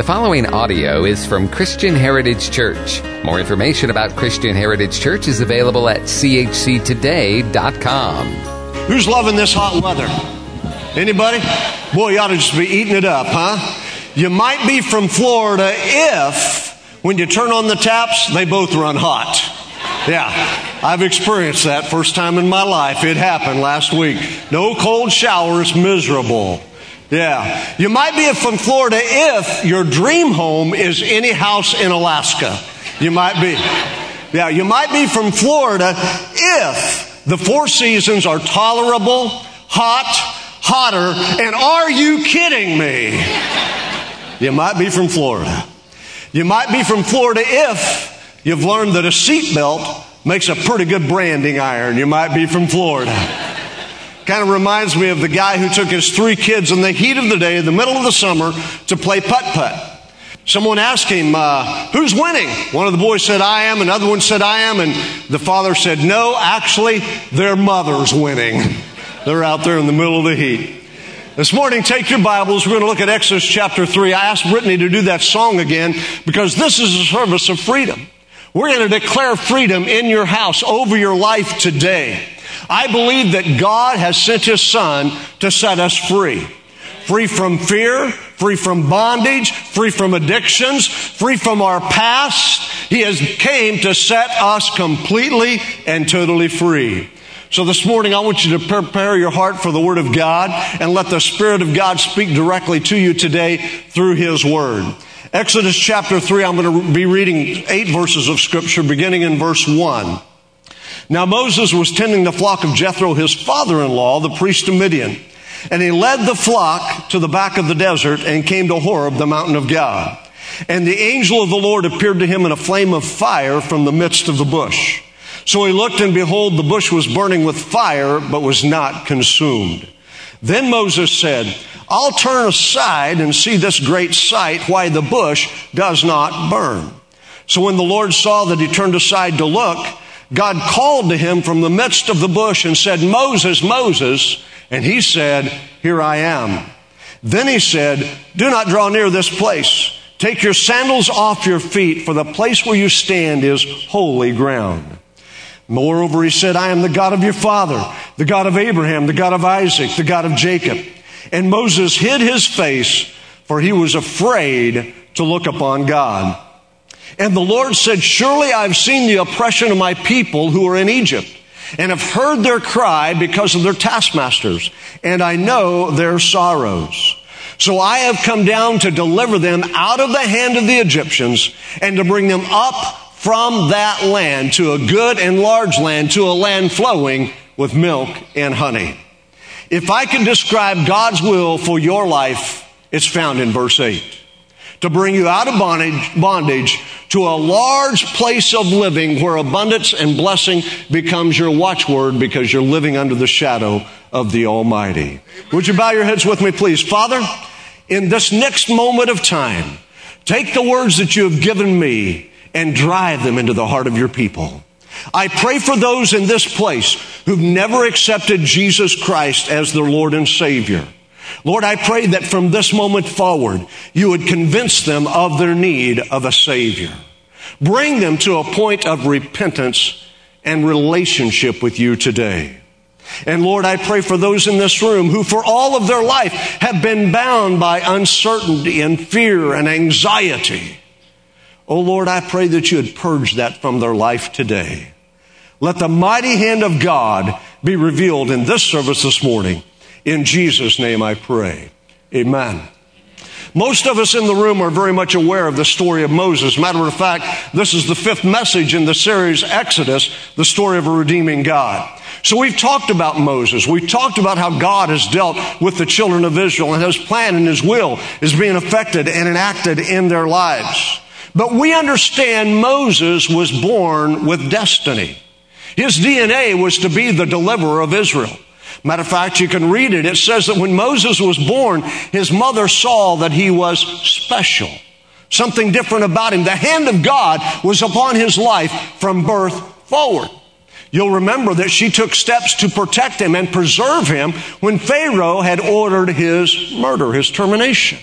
The following audio is from Christian Heritage Church. More information about Christian Heritage Church is available at chctoday.com. Who's loving this hot weather? Anybody? Boy, you ought to just be eating it up, huh? You might be from Florida if, when you turn on the taps, they both run hot. Yeah, I've experienced that first time in my life. It happened last week. No cold showers, miserable. Yeah. You might be from Florida if your dream home is any house in Alaska. You might be. Yeah, you might be from Florida if the four seasons are tolerable, hot, hotter, and are you kidding me? You might be from Florida. You might be from Florida if you've learned that a seatbelt makes a pretty good branding iron. You might be from Florida. Kind of reminds me of the guy who took his three kids in the heat of the day, in the middle of the summer, to play putt putt. Someone asked him, uh, Who's winning? One of the boys said, I am. Another one said, I am. And the father said, No, actually, their mother's winning. They're out there in the middle of the heat. This morning, take your Bibles. We're going to look at Exodus chapter 3. I asked Brittany to do that song again because this is a service of freedom. We're going to declare freedom in your house, over your life today. I believe that God has sent His Son to set us free. Free from fear, free from bondage, free from addictions, free from our past. He has came to set us completely and totally free. So this morning, I want you to prepare your heart for the Word of God and let the Spirit of God speak directly to you today through His Word. Exodus chapter 3, I'm going to be reading eight verses of Scripture beginning in verse 1. Now Moses was tending the flock of Jethro, his father-in-law, the priest of Midian. And he led the flock to the back of the desert and came to Horeb, the mountain of God. And the angel of the Lord appeared to him in a flame of fire from the midst of the bush. So he looked and behold, the bush was burning with fire, but was not consumed. Then Moses said, I'll turn aside and see this great sight, why the bush does not burn. So when the Lord saw that he turned aside to look, God called to him from the midst of the bush and said, Moses, Moses. And he said, Here I am. Then he said, Do not draw near this place. Take your sandals off your feet, for the place where you stand is holy ground. Moreover, he said, I am the God of your father, the God of Abraham, the God of Isaac, the God of Jacob. And Moses hid his face, for he was afraid to look upon God. And the Lord said, Surely I've seen the oppression of my people who are in Egypt, and have heard their cry because of their taskmasters, and I know their sorrows. So I have come down to deliver them out of the hand of the Egyptians, and to bring them up from that land to a good and large land, to a land flowing with milk and honey. If I can describe God's will for your life, it's found in verse 8 to bring you out of bondage, bondage to a large place of living where abundance and blessing becomes your watchword because you're living under the shadow of the Almighty. Would you bow your heads with me, please? Father, in this next moment of time, take the words that you have given me and drive them into the heart of your people. I pray for those in this place who've never accepted Jesus Christ as their Lord and Savior. Lord, I pray that from this moment forward, you would convince them of their need of a Savior. Bring them to a point of repentance and relationship with you today. And Lord, I pray for those in this room who for all of their life have been bound by uncertainty and fear and anxiety. Oh Lord, I pray that you would purge that from their life today. Let the mighty hand of God be revealed in this service this morning. In Jesus' name I pray. Amen. Most of us in the room are very much aware of the story of Moses. Matter of fact, this is the fifth message in the series Exodus, the story of a redeeming God. So we've talked about Moses. We've talked about how God has dealt with the children of Israel and his plan and his will is being affected and enacted in their lives. But we understand Moses was born with destiny. His DNA was to be the deliverer of Israel. Matter of fact, you can read it. It says that when Moses was born, his mother saw that he was special. Something different about him. The hand of God was upon his life from birth forward. You'll remember that she took steps to protect him and preserve him when Pharaoh had ordered his murder, his termination.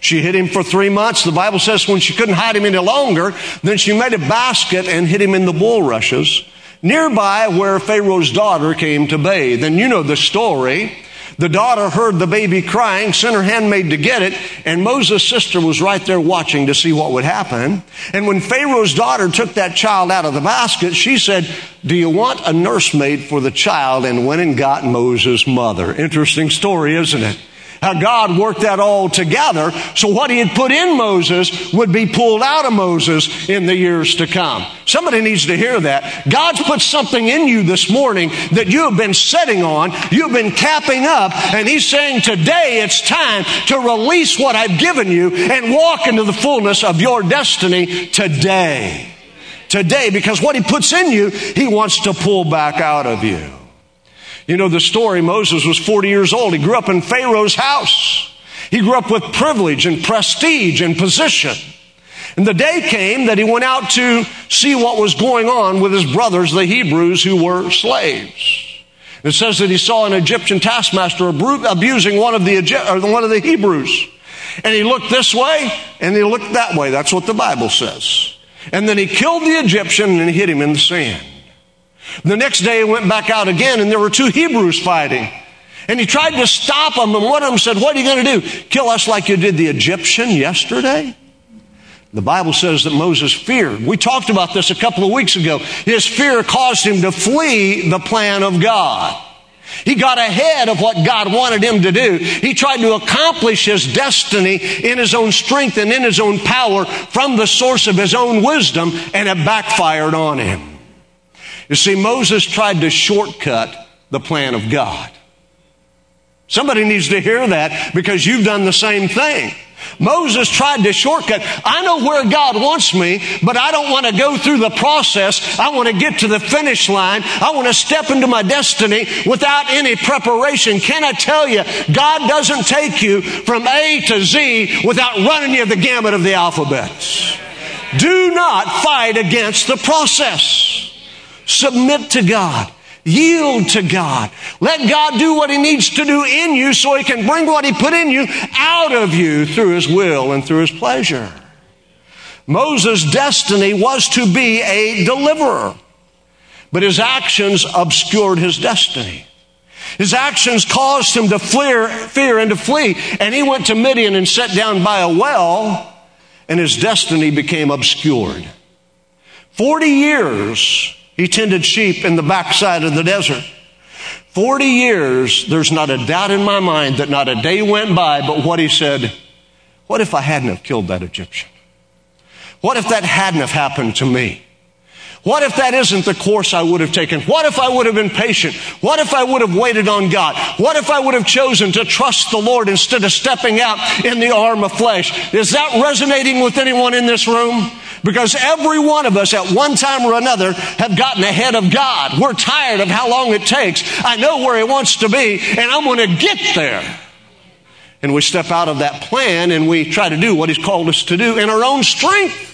She hid him for three months. The Bible says when she couldn't hide him any longer, then she made a basket and hid him in the bulrushes nearby where Pharaoh's daughter came to bathe. And you know the story. The daughter heard the baby crying, sent her handmaid to get it, and Moses' sister was right there watching to see what would happen. And when Pharaoh's daughter took that child out of the basket, she said, Do you want a nursemaid for the child? And went and got Moses' mother. Interesting story, isn't it? How God worked that all together. So what he had put in Moses would be pulled out of Moses in the years to come. Somebody needs to hear that. God's put something in you this morning that you have been setting on, you've been capping up, and he's saying today it's time to release what I've given you and walk into the fullness of your destiny today. Today, because what he puts in you, he wants to pull back out of you. You know the story. Moses was 40 years old. He grew up in Pharaoh's house. He grew up with privilege and prestige and position. And the day came that he went out to see what was going on with his brothers, the Hebrews, who were slaves. It says that he saw an Egyptian taskmaster abusing one of the, one of the Hebrews. And he looked this way and he looked that way. That's what the Bible says. And then he killed the Egyptian and he hit him in the sand. The next day he went back out again and there were two Hebrews fighting. And he tried to stop them and one of them said, what are you going to do? Kill us like you did the Egyptian yesterday? The Bible says that Moses feared. We talked about this a couple of weeks ago. His fear caused him to flee the plan of God. He got ahead of what God wanted him to do. He tried to accomplish his destiny in his own strength and in his own power from the source of his own wisdom, and it backfired on him. You see, Moses tried to shortcut the plan of God. Somebody needs to hear that because you've done the same thing. Moses tried to shortcut. I know where God wants me, but I don't want to go through the process. I want to get to the finish line. I want to step into my destiny without any preparation. Can I tell you, God doesn't take you from A to Z without running you the gamut of the alphabet. Do not fight against the process. Submit to God. Yield to God. Let God do what He needs to do in you so He can bring what He put in you out of you through His will and through His pleasure. Moses' destiny was to be a deliverer, but his actions obscured his destiny. His actions caused him to fear, fear and to flee, and he went to Midian and sat down by a well, and his destiny became obscured. Forty years he tended sheep in the backside of the desert. 40 years, there's not a doubt in my mind that not a day went by but what he said, what if I hadn't have killed that Egyptian? What if that hadn't have happened to me? What if that isn't the course I would have taken? What if I would have been patient? What if I would have waited on God? What if I would have chosen to trust the Lord instead of stepping out in the arm of flesh? Is that resonating with anyone in this room? Because every one of us at one time or another have gotten ahead of God. We're tired of how long it takes. I know where He wants to be and I'm going to get there. And we step out of that plan and we try to do what He's called us to do in our own strength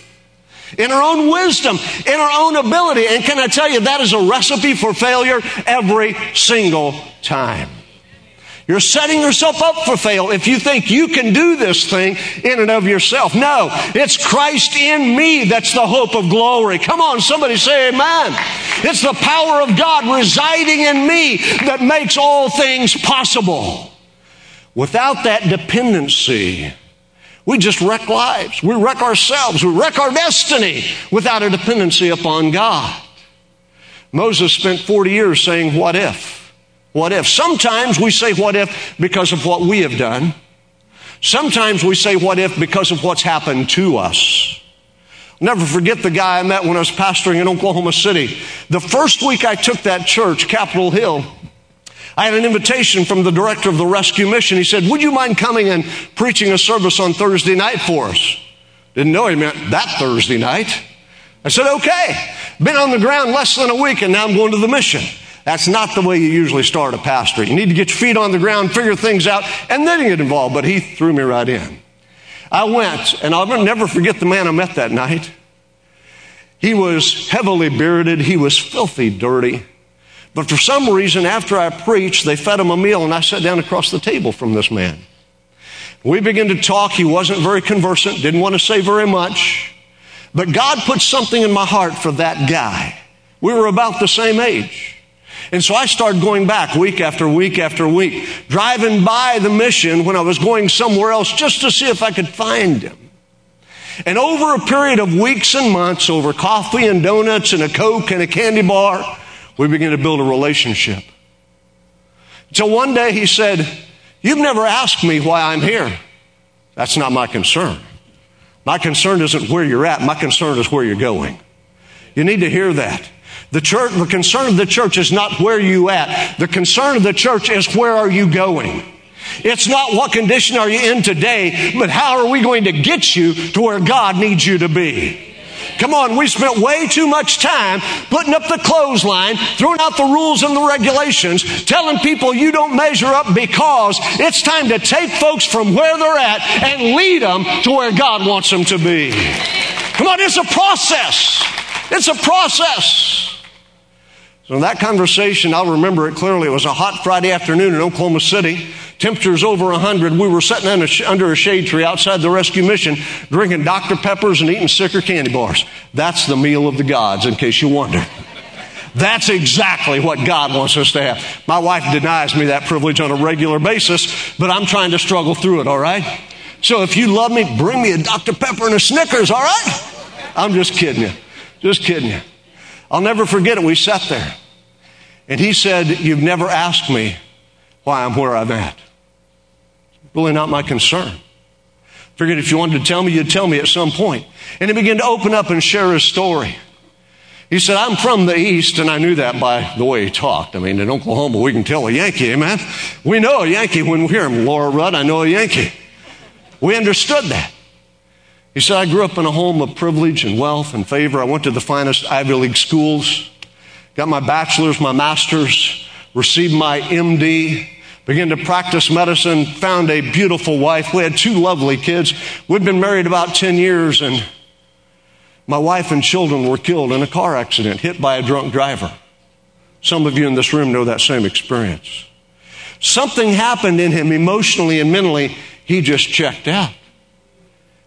in our own wisdom, in our own ability. And can I tell you, that is a recipe for failure every single time. You're setting yourself up for fail if you think you can do this thing in and of yourself. No, it's Christ in me that's the hope of glory. Come on, somebody say amen. It's the power of God residing in me that makes all things possible. Without that dependency, we just wreck lives. We wreck ourselves. We wreck our destiny without a dependency upon God. Moses spent 40 years saying, What if? What if? Sometimes we say what if because of what we have done. Sometimes we say what if because of what's happened to us. Never forget the guy I met when I was pastoring in Oklahoma City. The first week I took that church, Capitol Hill, I had an invitation from the director of the rescue mission. He said, Would you mind coming and preaching a service on Thursday night for us? Didn't know he meant that Thursday night. I said, Okay. Been on the ground less than a week and now I'm going to the mission. That's not the way you usually start a pastor. You need to get your feet on the ground, figure things out, and then get involved. But he threw me right in. I went, and I'll never forget the man I met that night. He was heavily bearded. He was filthy dirty. But for some reason, after I preached, they fed him a meal, and I sat down across the table from this man. We began to talk. He wasn't very conversant, didn't want to say very much. But God put something in my heart for that guy. We were about the same age. And so I started going back week after week after week, driving by the mission when I was going somewhere else just to see if I could find him. And over a period of weeks and months, over coffee and donuts and a Coke and a candy bar, we began to build a relationship. Until one day he said, You've never asked me why I'm here. That's not my concern. My concern isn't where you're at, my concern is where you're going. You need to hear that. The church, the concern of the church is not where you at. The concern of the church is where are you going? It's not what condition are you in today, but how are we going to get you to where God needs you to be? Come on, we spent way too much time putting up the clothesline, throwing out the rules and the regulations, telling people you don't measure up because it's time to take folks from where they're at and lead them to where God wants them to be. Come on, it's a process. It's a process. So in that conversation, I'll remember it clearly. It was a hot Friday afternoon in Oklahoma City. Temperatures over 100. We were sitting under a shade tree outside the rescue mission, drinking Dr. Peppers and eating Snicker candy bars. That's the meal of the gods, in case you wonder. That's exactly what God wants us to have. My wife denies me that privilege on a regular basis, but I'm trying to struggle through it, all right? So if you love me, bring me a Dr. Pepper and a Snickers, all right? I'm just kidding you. Just kidding you. I'll never forget it. We sat there. And he said, You've never asked me why I'm where I'm at. Really not my concern. Figured if you wanted to tell me, you'd tell me at some point. And he began to open up and share his story. He said, I'm from the East, and I knew that by the way he talked. I mean, in Oklahoma, we can tell a Yankee, man. We know a Yankee when we hear him. Laura Rudd, I know a Yankee. We understood that. He said, I grew up in a home of privilege and wealth and favor. I went to the finest Ivy League schools, got my bachelor's, my master's, received my MD, began to practice medicine, found a beautiful wife. We had two lovely kids. We'd been married about 10 years, and my wife and children were killed in a car accident, hit by a drunk driver. Some of you in this room know that same experience. Something happened in him emotionally and mentally. He just checked out.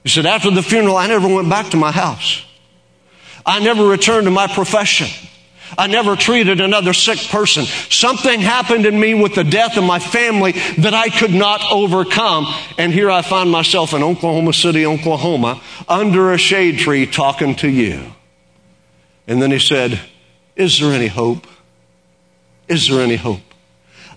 He said, After the funeral, I never went back to my house. I never returned to my profession. I never treated another sick person. Something happened in me with the death of my family that I could not overcome. And here I find myself in Oklahoma City, Oklahoma, under a shade tree talking to you. And then he said, Is there any hope? Is there any hope?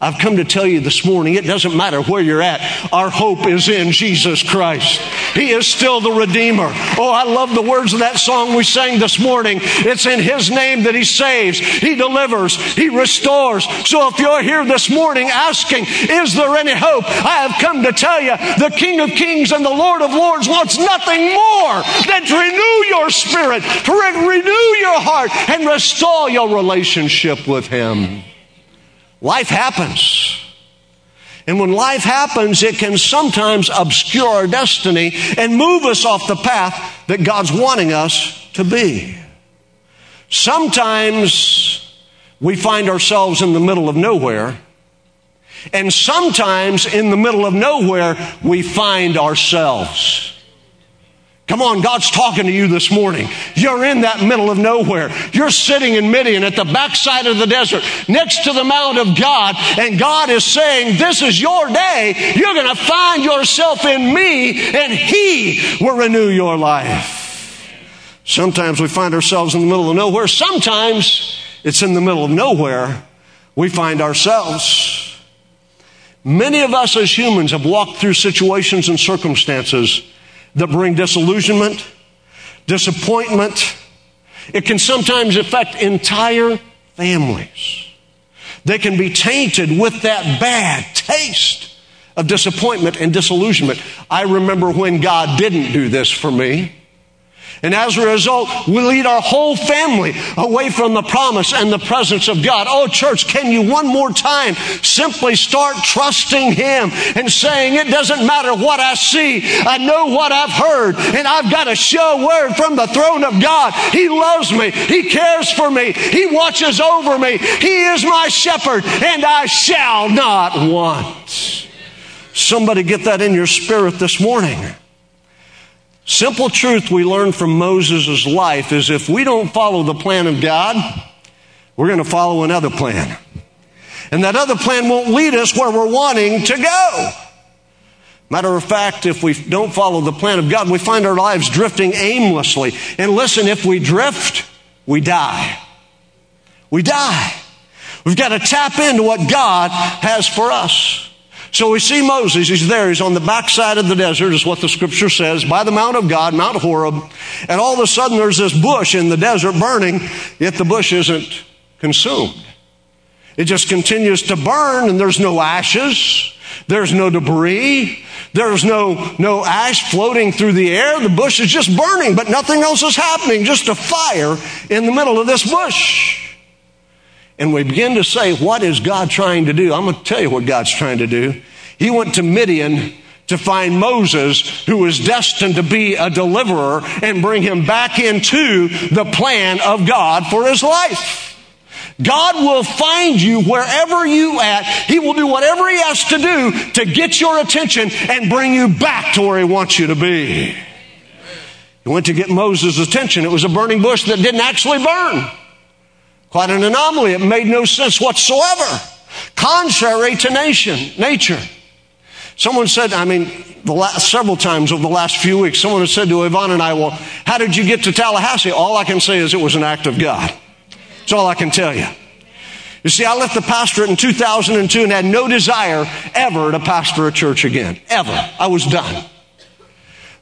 I've come to tell you this morning, it doesn't matter where you're at. Our hope is in Jesus Christ. He is still the Redeemer. Oh, I love the words of that song we sang this morning. It's in His name that He saves, He delivers, He restores. So if you're here this morning asking, is there any hope? I have come to tell you, the King of Kings and the Lord of Lords wants nothing more than to renew your spirit, to re- renew your heart, and restore your relationship with Him. Life happens. And when life happens, it can sometimes obscure our destiny and move us off the path that God's wanting us to be. Sometimes we find ourselves in the middle of nowhere. And sometimes in the middle of nowhere, we find ourselves. Come on, God's talking to you this morning. You're in that middle of nowhere. You're sitting in Midian at the backside of the desert next to the Mount of God, and God is saying, This is your day. You're going to find yourself in me, and He will renew your life. Sometimes we find ourselves in the middle of nowhere. Sometimes it's in the middle of nowhere we find ourselves. Many of us as humans have walked through situations and circumstances that bring disillusionment, disappointment. It can sometimes affect entire families. They can be tainted with that bad taste of disappointment and disillusionment. I remember when God didn't do this for me. And as a result, we lead our whole family away from the promise and the presence of God. Oh, church, can you one more time simply start trusting Him and saying, it doesn't matter what I see. I know what I've heard and I've got a sure word from the throne of God. He loves me. He cares for me. He watches over me. He is my shepherd and I shall not want. Somebody get that in your spirit this morning. Simple truth we learn from Moses' life is if we don't follow the plan of God, we're going to follow another plan. And that other plan won't lead us where we're wanting to go. Matter of fact, if we don't follow the plan of God, we find our lives drifting aimlessly. And listen, if we drift, we die. We die. We've got to tap into what God has for us. So we see Moses, he's there, he's on the backside of the desert, is what the scripture says, by the Mount of God, Mount Horeb. And all of a sudden there's this bush in the desert burning, yet the bush isn't consumed. It just continues to burn and there's no ashes. There's no debris. There's no, no ash floating through the air. The bush is just burning, but nothing else is happening. Just a fire in the middle of this bush. And we begin to say, what is God trying to do? I'm going to tell you what God's trying to do. He went to Midian to find Moses, who was destined to be a deliverer, and bring him back into the plan of God for his life. God will find you wherever you at. He will do whatever He has to do to get your attention and bring you back to where He wants you to be. He went to get Moses' attention. It was a burning bush that didn't actually burn. Quite an anomaly. It made no sense whatsoever. Contrary to nation, nature. Someone said, I mean, the last, several times over the last few weeks, someone has said to Yvonne and I, well, how did you get to Tallahassee? All I can say is it was an act of God. That's all I can tell you. You see, I left the pastorate in 2002 and had no desire ever to pastor a church again. Ever. I was done.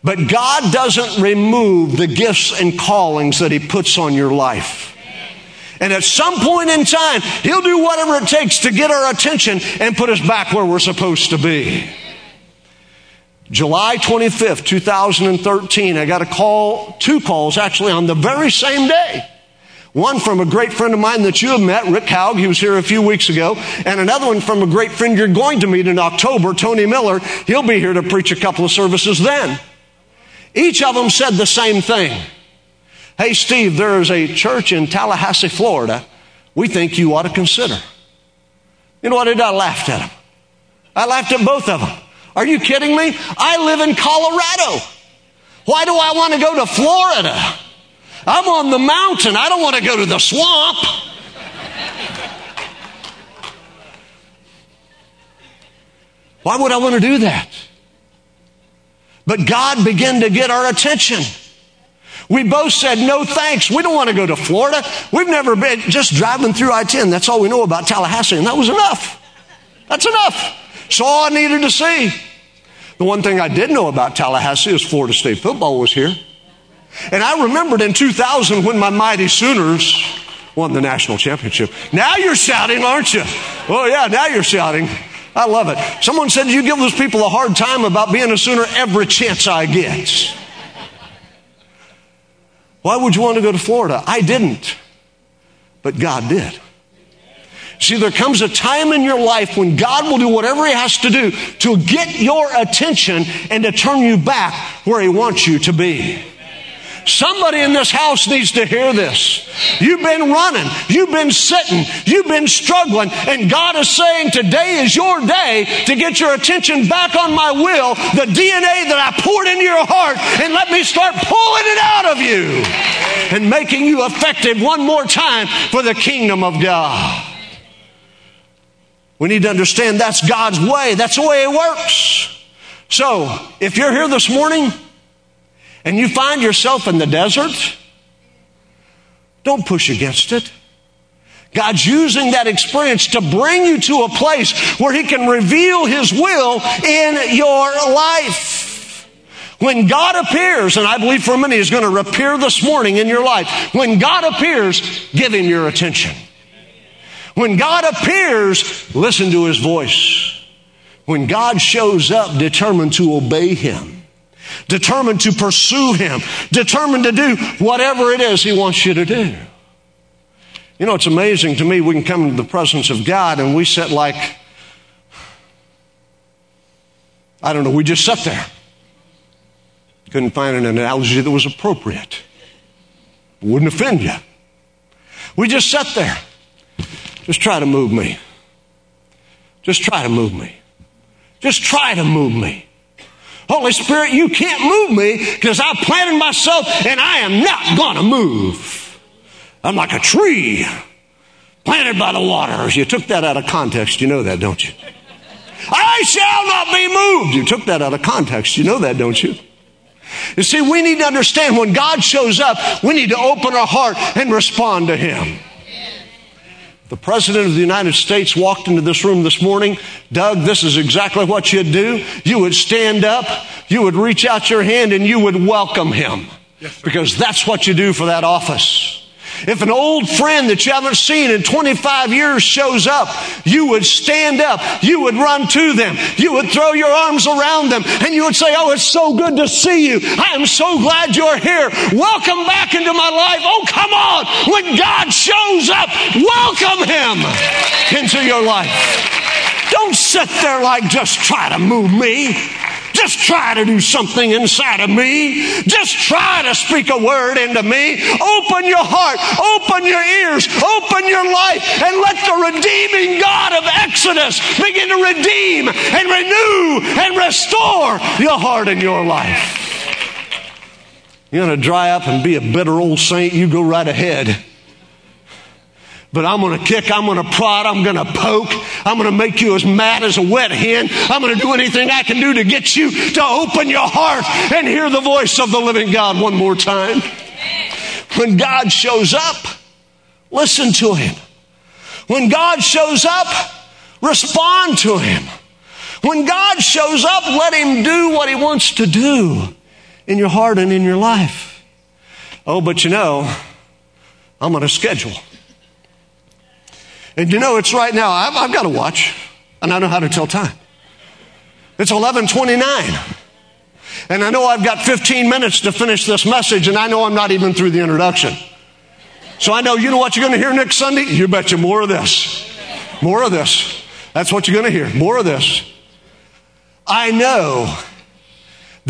But God doesn't remove the gifts and callings that He puts on your life. And at some point in time, He'll do whatever it takes to get our attention and put us back where we're supposed to be. July 25th, 2013, I got a call, two calls actually on the very same day one from a great friend of mine that you have met, Rick Haug, he was here a few weeks ago, and another one from a great friend you're going to meet in October, Tony Miller. He'll be here to preach a couple of services then. Each of them said the same thing. Hey, Steve, there is a church in Tallahassee, Florida, we think you ought to consider. You know what I did? I laughed at them. I laughed at both of them. Are you kidding me? I live in Colorado. Why do I want to go to Florida? I'm on the mountain. I don't want to go to the swamp. Why would I want to do that? But God began to get our attention. We both said, no thanks. We don't want to go to Florida. We've never been just driving through I 10. That's all we know about Tallahassee, and that was enough. That's enough. It's all I needed to see. The one thing I did know about Tallahassee is Florida State football was here. And I remembered in 2000 when my Mighty Sooners won the national championship. Now you're shouting, aren't you? Oh, yeah, now you're shouting. I love it. Someone said, You give those people a hard time about being a Sooner every chance I get. Why would you want to go to Florida? I didn't, but God did. See, there comes a time in your life when God will do whatever He has to do to get your attention and to turn you back where He wants you to be. Somebody in this house needs to hear this. You've been running, you've been sitting, you've been struggling, and God is saying today is your day to get your attention back on my will, the DNA that I poured into your heart, and let me start pulling it out of you and making you effective one more time for the kingdom of God. We need to understand that's God's way. That's the way it works. So, if you're here this morning and you find yourself in the desert, don't push against it. God's using that experience to bring you to a place where He can reveal His will in your life. When God appears, and I believe for many is going to appear this morning in your life, when God appears, give Him your attention. When God appears, listen to His voice. When God shows up, determined to obey Him determined to pursue Him, determined to do whatever it is He wants you to do. You know, it's amazing to me, we can come into the presence of God and we sit like, I don't know, we just sat there. Couldn't find an analogy that was appropriate. Wouldn't offend you. We just sat there. Just try to move me. Just try to move me. Just try to move me. Holy Spirit, you can't move me because I planted myself and I am not going to move. I'm like a tree planted by the waters. You took that out of context. You know that, don't you? I shall not be moved. You took that out of context. You know that, don't you? You see, we need to understand when God shows up, we need to open our heart and respond to Him. The President of the United States walked into this room this morning. Doug, this is exactly what you'd do. You would stand up, you would reach out your hand, and you would welcome him. Yes, because that's what you do for that office. If an old friend that you haven't seen in 25 years shows up, you would stand up, you would run to them, you would throw your arms around them, and you would say, Oh, it's so good to see you. I am so glad you're here. Welcome back into my life. Oh, come on. When God shows up, welcome Him into your life. Don't sit there like just try to move me. Just try to do something inside of me. Just try to speak a word into me. Open your heart, open your ears, open your life, and let the redeeming God of Exodus begin to redeem and renew and restore your heart and your life. You're going to dry up and be a bitter old saint, you go right ahead. But I'm going to kick, I'm going to prod, I'm going to poke, I'm going to make you as mad as a wet hen. I'm going to do anything I can do to get you to open your heart and hear the voice of the living God one more time. When God shows up, listen to Him. When God shows up, respond to Him. When God shows up, let Him do what He wants to do in your heart and in your life. Oh, but you know, I'm on a schedule. And you know, it's right now. I've, I've got a watch, and I know how to tell time. It's 1129. And I know I've got 15 minutes to finish this message, and I know I'm not even through the introduction. So I know, you know what you're going to hear next Sunday? You betcha more of this. More of this. That's what you're going to hear. More of this. I know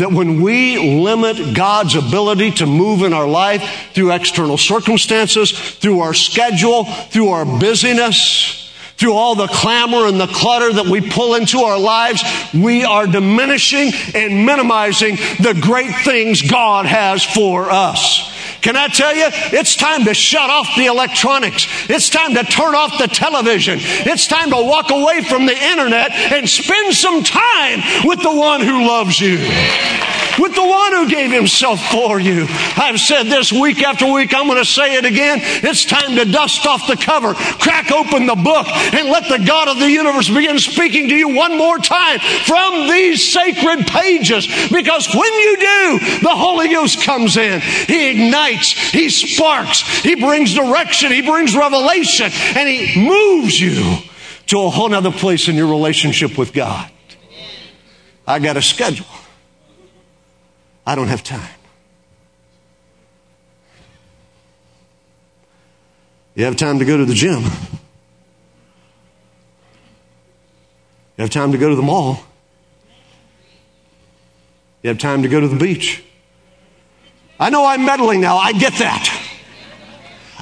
that when we limit God's ability to move in our life through external circumstances, through our schedule, through our busyness, through all the clamor and the clutter that we pull into our lives, we are diminishing and minimizing the great things God has for us. Can I tell you? It's time to shut off the electronics. It's time to turn off the television. It's time to walk away from the internet and spend some time with the one who loves you. With the one who gave himself for you. I've said this week after week. I'm going to say it again. It's time to dust off the cover, crack open the book, and let the God of the universe begin speaking to you one more time from these sacred pages. Because when you do, the Holy Ghost comes in. He ignites He sparks, He brings direction, He brings revelation, and He moves you to a whole other place in your relationship with God. I got a schedule. I don't have time. You have time to go to the gym. You have time to go to the mall. You have time to go to the beach. I know I'm meddling now. I get that.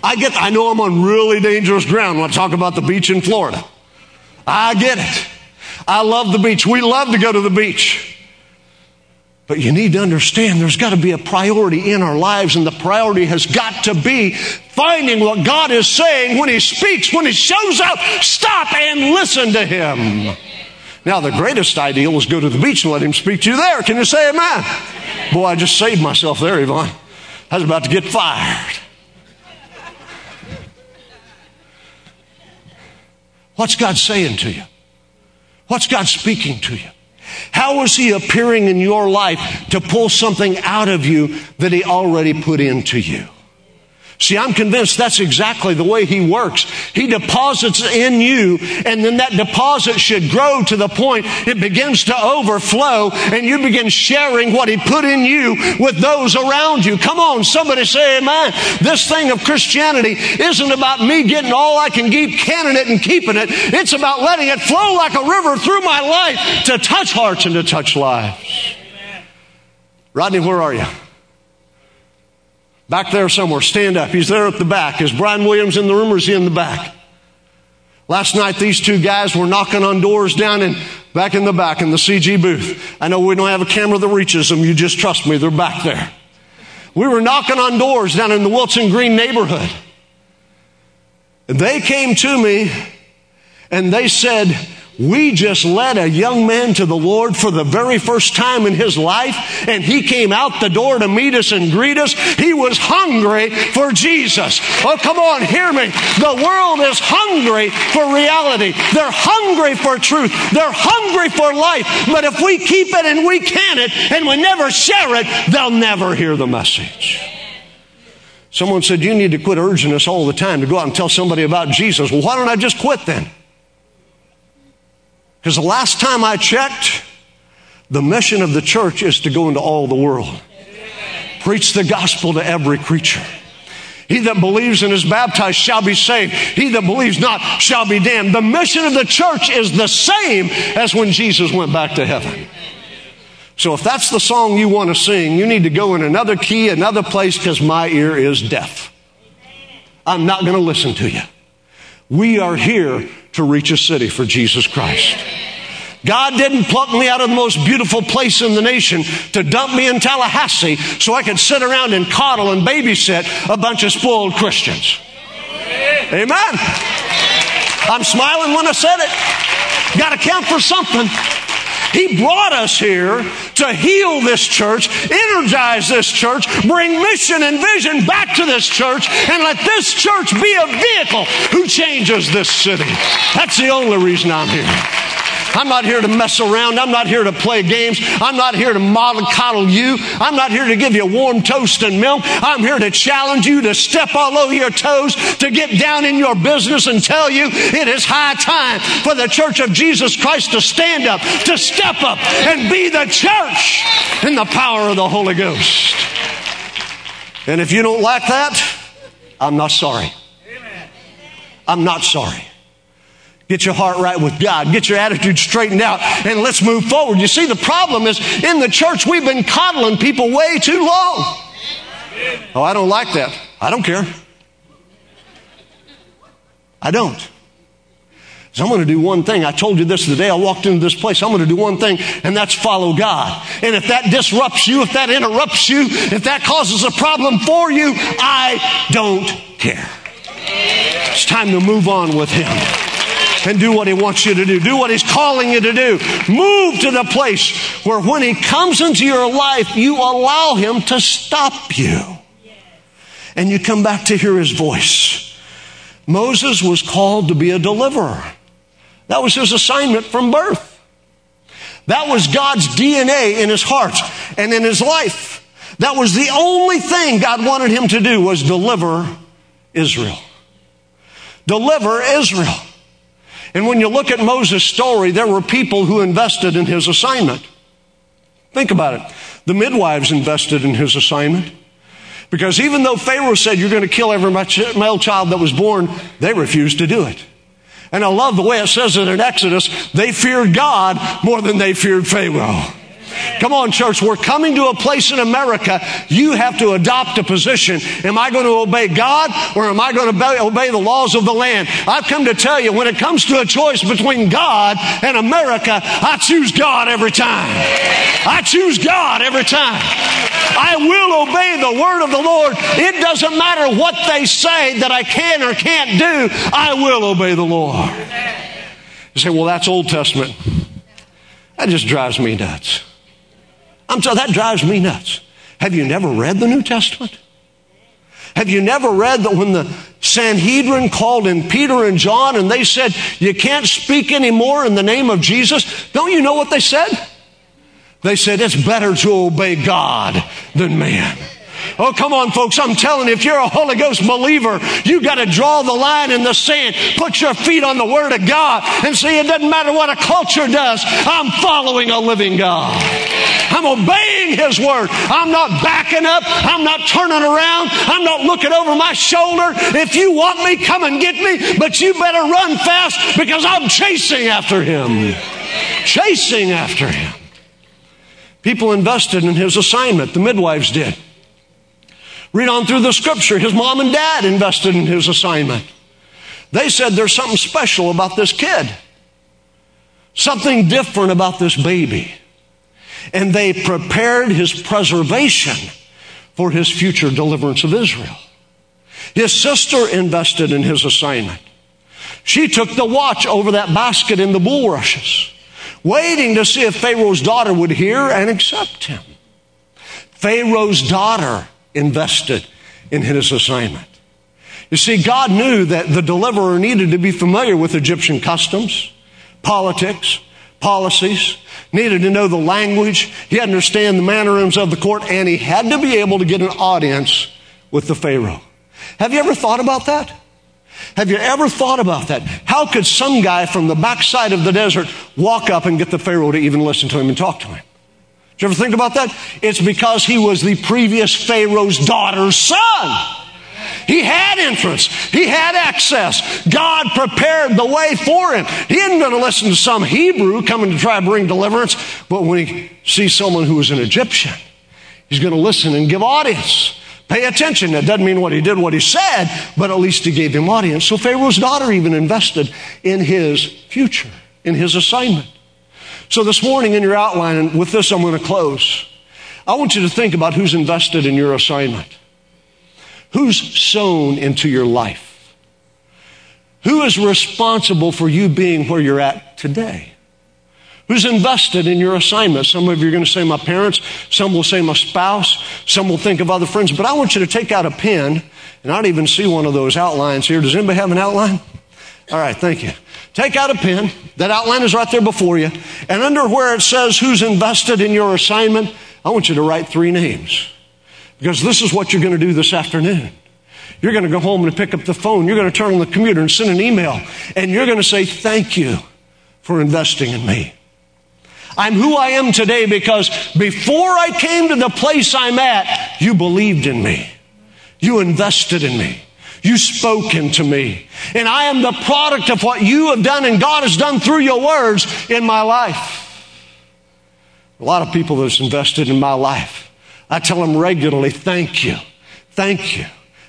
I get, I know I'm on really dangerous ground when I talk about the beach in Florida. I get it. I love the beach. We love to go to the beach. But you need to understand there's got to be a priority in our lives, and the priority has got to be finding what God is saying when He speaks, when He shows up. Stop and listen to Him. Now, the greatest ideal is go to the beach and let Him speak to you there. Can you say amen? Boy, I just saved myself there, Yvonne. I was about to get fired. What's God saying to you? What's God speaking to you? How is He appearing in your life to pull something out of you that He already put into you? See, I'm convinced that's exactly the way He works. He deposits in you, and then that deposit should grow to the point it begins to overflow, and you begin sharing what He put in you with those around you. Come on, somebody say amen. This thing of Christianity isn't about me getting all I can keep, canning it and keeping it. It's about letting it flow like a river through my life to touch hearts and to touch lives. Rodney, where are you? Back there somewhere. Stand up. He's there at the back. Is Brian Williams in the room or is he in the back? Last night, these two guys were knocking on doors down in back in the back in the CG booth. I know we don't have a camera that reaches them. You just trust me, they're back there. We were knocking on doors down in the Wilson Green neighborhood. And they came to me and they said, we just led a young man to the Lord for the very first time in his life, and he came out the door to meet us and greet us. He was hungry for Jesus. Oh, come on, hear me. The world is hungry for reality. They're hungry for truth. They're hungry for life. But if we keep it and we can it and we never share it, they'll never hear the message. Someone said, You need to quit urging us all the time to go out and tell somebody about Jesus. Well, why don't I just quit then? Because the last time I checked, the mission of the church is to go into all the world. Preach the gospel to every creature. He that believes and is baptized shall be saved. He that believes not shall be damned. The mission of the church is the same as when Jesus went back to heaven. So if that's the song you want to sing, you need to go in another key, another place, because my ear is deaf. I'm not going to listen to you. We are here to reach a city for Jesus Christ. God didn't pluck me out of the most beautiful place in the nation to dump me in Tallahassee so I could sit around and coddle and babysit a bunch of spoiled Christians. Amen. I'm smiling when I said it. Got to count for something. He brought us here to heal this church, energize this church, bring mission and vision back to this church, and let this church be a vehicle who changes this city. That's the only reason I'm here. I'm not here to mess around. I'm not here to play games. I'm not here to model coddle you. I'm not here to give you warm toast and milk. I'm here to challenge you to step all over your toes, to get down in your business and tell you it is high time for the church of Jesus Christ to stand up, to step up and be the church in the power of the Holy Ghost. And if you don't like that, I'm not sorry. I'm not sorry. Get your heart right with God. Get your attitude straightened out and let's move forward. You see, the problem is in the church, we've been coddling people way too long. Oh, I don't like that. I don't care. I don't. So I'm going to do one thing. I told you this the day I walked into this place. I'm going to do one thing, and that's follow God. And if that disrupts you, if that interrupts you, if that causes a problem for you, I don't care. It's time to move on with Him and do what He wants you to do. Do what He's calling you to do. Move to the place where when He comes into your life, you allow Him to stop you. And you come back to hear His voice. Moses was called to be a deliverer. That was his assignment from birth. That was God's DNA in his heart and in his life. That was the only thing God wanted him to do was deliver Israel. Deliver Israel. And when you look at Moses' story, there were people who invested in his assignment. Think about it. The midwives invested in his assignment. Because even though Pharaoh said, You're going to kill every male child that was born, they refused to do it. And I love the way it says it in Exodus they feared God more than they feared Pharaoh. Come on, church. We're coming to a place in America. You have to adopt a position. Am I going to obey God or am I going to obey the laws of the land? I've come to tell you when it comes to a choice between God and America, I choose God every time. I choose God every time. I will obey the word of the Lord. It doesn't matter what they say that I can or can't do. I will obey the Lord. You say, well, that's Old Testament. That just drives me nuts. I'm sorry, that drives me nuts. Have you never read the New Testament? Have you never read that when the Sanhedrin called in Peter and John and they said, You can't speak anymore in the name of Jesus? Don't you know what they said? They said, It's better to obey God than man. Oh, come on, folks. I'm telling you, if you're a Holy Ghost believer, you got to draw the line in the sand. Put your feet on the Word of God and say, it doesn't matter what a culture does. I'm following a living God. I'm obeying His Word. I'm not backing up. I'm not turning around. I'm not looking over my shoulder. If you want me, come and get me, but you better run fast because I'm chasing after Him. Chasing after Him. People invested in His assignment. The midwives did. Read on through the scripture. His mom and dad invested in his assignment. They said there's something special about this kid, something different about this baby. And they prepared his preservation for his future deliverance of Israel. His sister invested in his assignment. She took the watch over that basket in the bulrushes, waiting to see if Pharaoh's daughter would hear and accept him. Pharaoh's daughter invested in his assignment. You see, God knew that the deliverer needed to be familiar with Egyptian customs, politics, policies, needed to know the language, he had to understand the mannerisms of the court, and he had to be able to get an audience with the Pharaoh. Have you ever thought about that? Have you ever thought about that? How could some guy from the backside of the desert walk up and get the Pharaoh to even listen to him and talk to him? Did you ever think about that? It's because he was the previous Pharaoh's daughter's son. He had entrance. He had access. God prepared the way for him. He isn't going to listen to some Hebrew coming to try to bring deliverance, but when he sees someone who is an Egyptian, he's going to listen and give audience. Pay attention. That doesn't mean what he did, what he said, but at least he gave him audience. So Pharaoh's daughter even invested in his future, in his assignment. So this morning in your outline, and with this I'm going to close, I want you to think about who's invested in your assignment. Who's sown into your life? Who is responsible for you being where you're at today? Who's invested in your assignment? Some of you are going to say my parents, some will say my spouse, some will think of other friends, but I want you to take out a pen, and I don't even see one of those outlines here. Does anybody have an outline? All right, thank you. Take out a pen. That outline is right there before you. And under where it says who's invested in your assignment, I want you to write three names. Because this is what you're going to do this afternoon. You're going to go home and pick up the phone. You're going to turn on the computer and send an email. And you're going to say, thank you for investing in me. I'm who I am today because before I came to the place I'm at, you believed in me. You invested in me. You spoke to me. And I am the product of what you have done and God has done through your words in my life. A lot of people that's invested in my life. I tell them regularly, thank you. Thank you.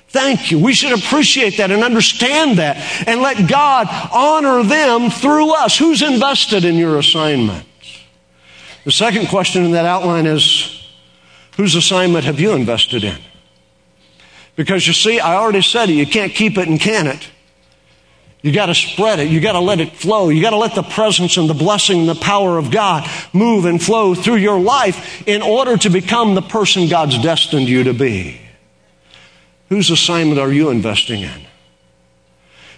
Thank you. We should appreciate that and understand that and let God honor them through us. Who's invested in your assignment? The second question in that outline is whose assignment have you invested in? Because you see, I already said it, you can't keep it and can it. You got to spread it. You got to let it flow. You got to let the presence and the blessing and the power of God move and flow through your life in order to become the person God's destined you to be. Whose assignment are you investing in?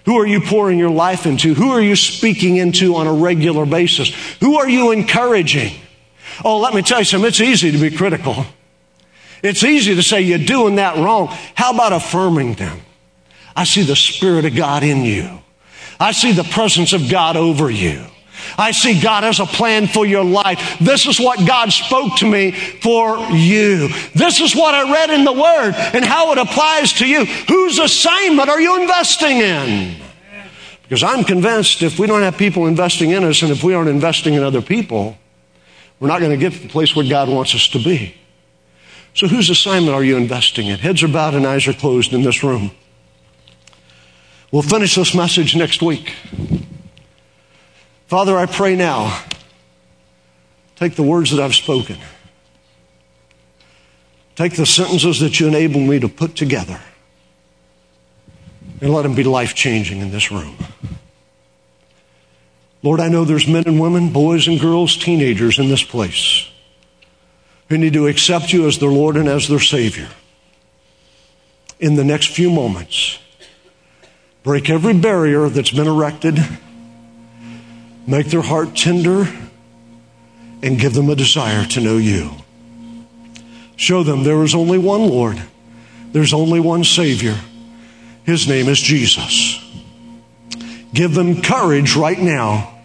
Who are you pouring your life into? Who are you speaking into on a regular basis? Who are you encouraging? Oh, let me tell you something. It's easy to be critical. It's easy to say you're doing that wrong. How about affirming them? I see the Spirit of God in you. I see the presence of God over you. I see God has a plan for your life. This is what God spoke to me for you. This is what I read in the Word and how it applies to you. Whose assignment are you investing in? Because I'm convinced if we don't have people investing in us and if we aren't investing in other people, we're not going to get to the place where God wants us to be. So, whose assignment are you investing in? Heads are bowed and eyes are closed in this room. We'll finish this message next week. Father, I pray now, take the words that I've spoken, take the sentences that you enable me to put together, and let them be life changing in this room. Lord, I know there's men and women, boys and girls, teenagers in this place who need to accept you as their Lord and as their Savior. In the next few moments, break every barrier that's been erected, make their heart tender, and give them a desire to know you. Show them there is only one Lord, there's only one Savior. His name is Jesus. Give them courage right now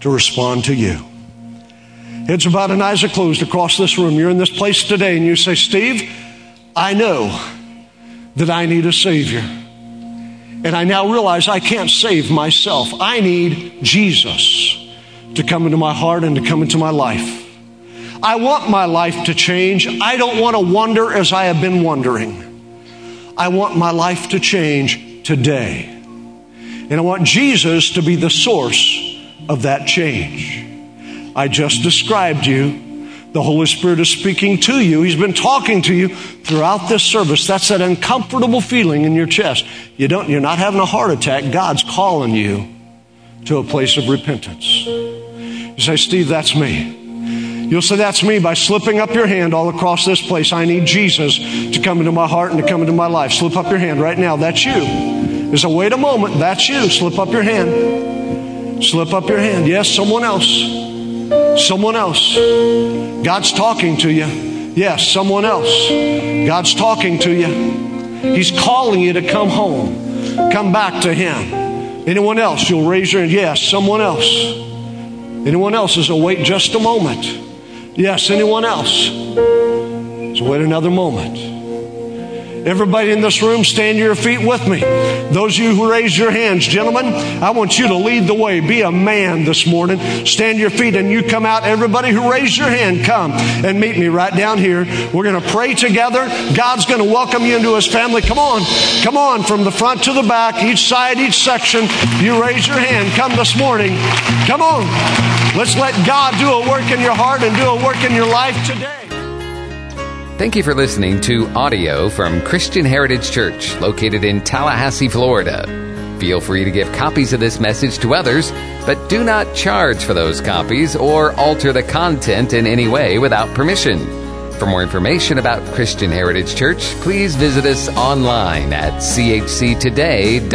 to respond to you. Heads about and eyes are closed across this room. You're in this place today and you say, Steve, I know that I need a Savior. And I now realize I can't save myself. I need Jesus to come into my heart and to come into my life. I want my life to change. I don't want to wonder as I have been wondering. I want my life to change today. And I want Jesus to be the source of that change. I just described you. The Holy Spirit is speaking to you. He's been talking to you throughout this service. That's that uncomfortable feeling in your chest. You don't, you're not having a heart attack. God's calling you to a place of repentance. You say, Steve, that's me. You'll say, That's me by slipping up your hand all across this place. I need Jesus to come into my heart and to come into my life. Slip up your hand right now. That's you. There's a wait a moment. That's you. Slip up your hand. Slip up your hand. Yes, someone else. Someone else. God's talking to you. Yes, someone else. God's talking to you. He's calling you to come home. Come back to Him. Anyone else? You'll raise your hand. Yes, someone else. Anyone else is a wait just a moment. Yes, anyone else? So wait another moment. Everybody in this room, stand to your feet with me. Those of you who raise your hands, gentlemen, I want you to lead the way. Be a man this morning. Stand to your feet and you come out. Everybody who raised your hand, come and meet me right down here. We're going to pray together. God's going to welcome you into his family. Come on. Come on from the front to the back, each side, each section. You raise your hand. Come this morning. Come on. Let's let God do a work in your heart and do a work in your life today. Thank you for listening to audio from Christian Heritage Church, located in Tallahassee, Florida. Feel free to give copies of this message to others, but do not charge for those copies or alter the content in any way without permission. For more information about Christian Heritage Church, please visit us online at chctoday.com.